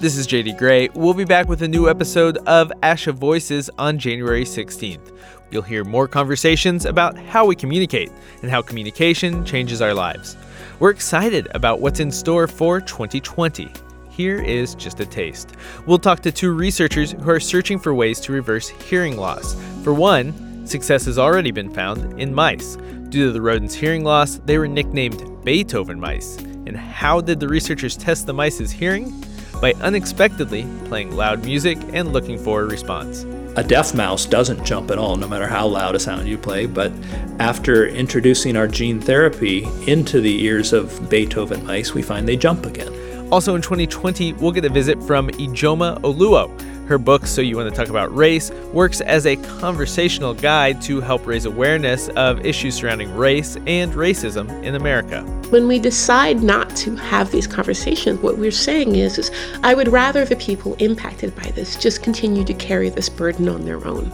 This is JD Gray. We'll be back with a new episode of ASHA Voices on January 16th. You'll hear more conversations about how we communicate and how communication changes our lives. We're excited about what's in store for 2020. Here is just a taste. We'll talk to two researchers who are searching for ways to reverse hearing loss. For one, success has already been found in mice. Due to the rodent's hearing loss, they were nicknamed Beethoven mice. And how did the researchers test the mice's hearing? By unexpectedly playing loud music and looking for a response. A deaf mouse doesn't jump at all, no matter how loud a sound you play. But after introducing our gene therapy into the ears of Beethoven mice, we find they jump again. Also in 2020, we'll get a visit from Ijeoma Oluo. Her book, So You Want to Talk About Race, works as a conversational guide to help raise awareness of issues surrounding race and racism in America. When we decide not to have these conversations, what we're saying is, is I would rather the people impacted by this just continue to carry this burden on their own.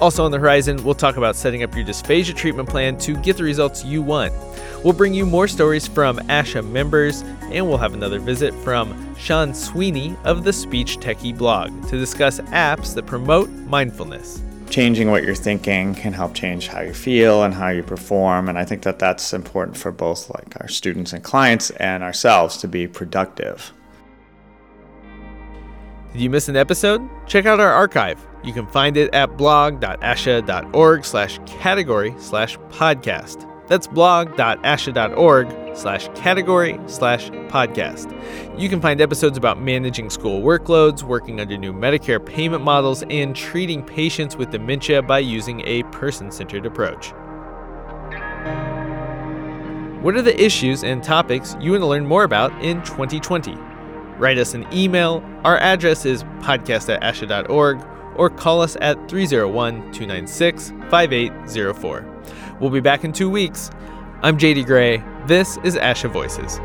Also on the horizon, we'll talk about setting up your dysphagia treatment plan to get the results you want. We'll bring you more stories from ASHA members, and we'll have another visit from Sean Sweeney of the Speech Techie blog to discuss apps that promote mindfulness. Changing what you're thinking can help change how you feel and how you perform, and I think that that's important for both like our students and clients and ourselves to be productive. Did you miss an episode? Check out our archive. You can find it at blog.asha.org slash category slash podcast. That's blog.asha.org slash category slash podcast. You can find episodes about managing school workloads, working under new Medicare payment models, and treating patients with dementia by using a person centered approach. What are the issues and topics you want to learn more about in 2020? Write us an email. Our address is podcast at asha.org or call us at 301 296 5804. We'll be back in two weeks. I'm JD Gray. This is Asha Voices.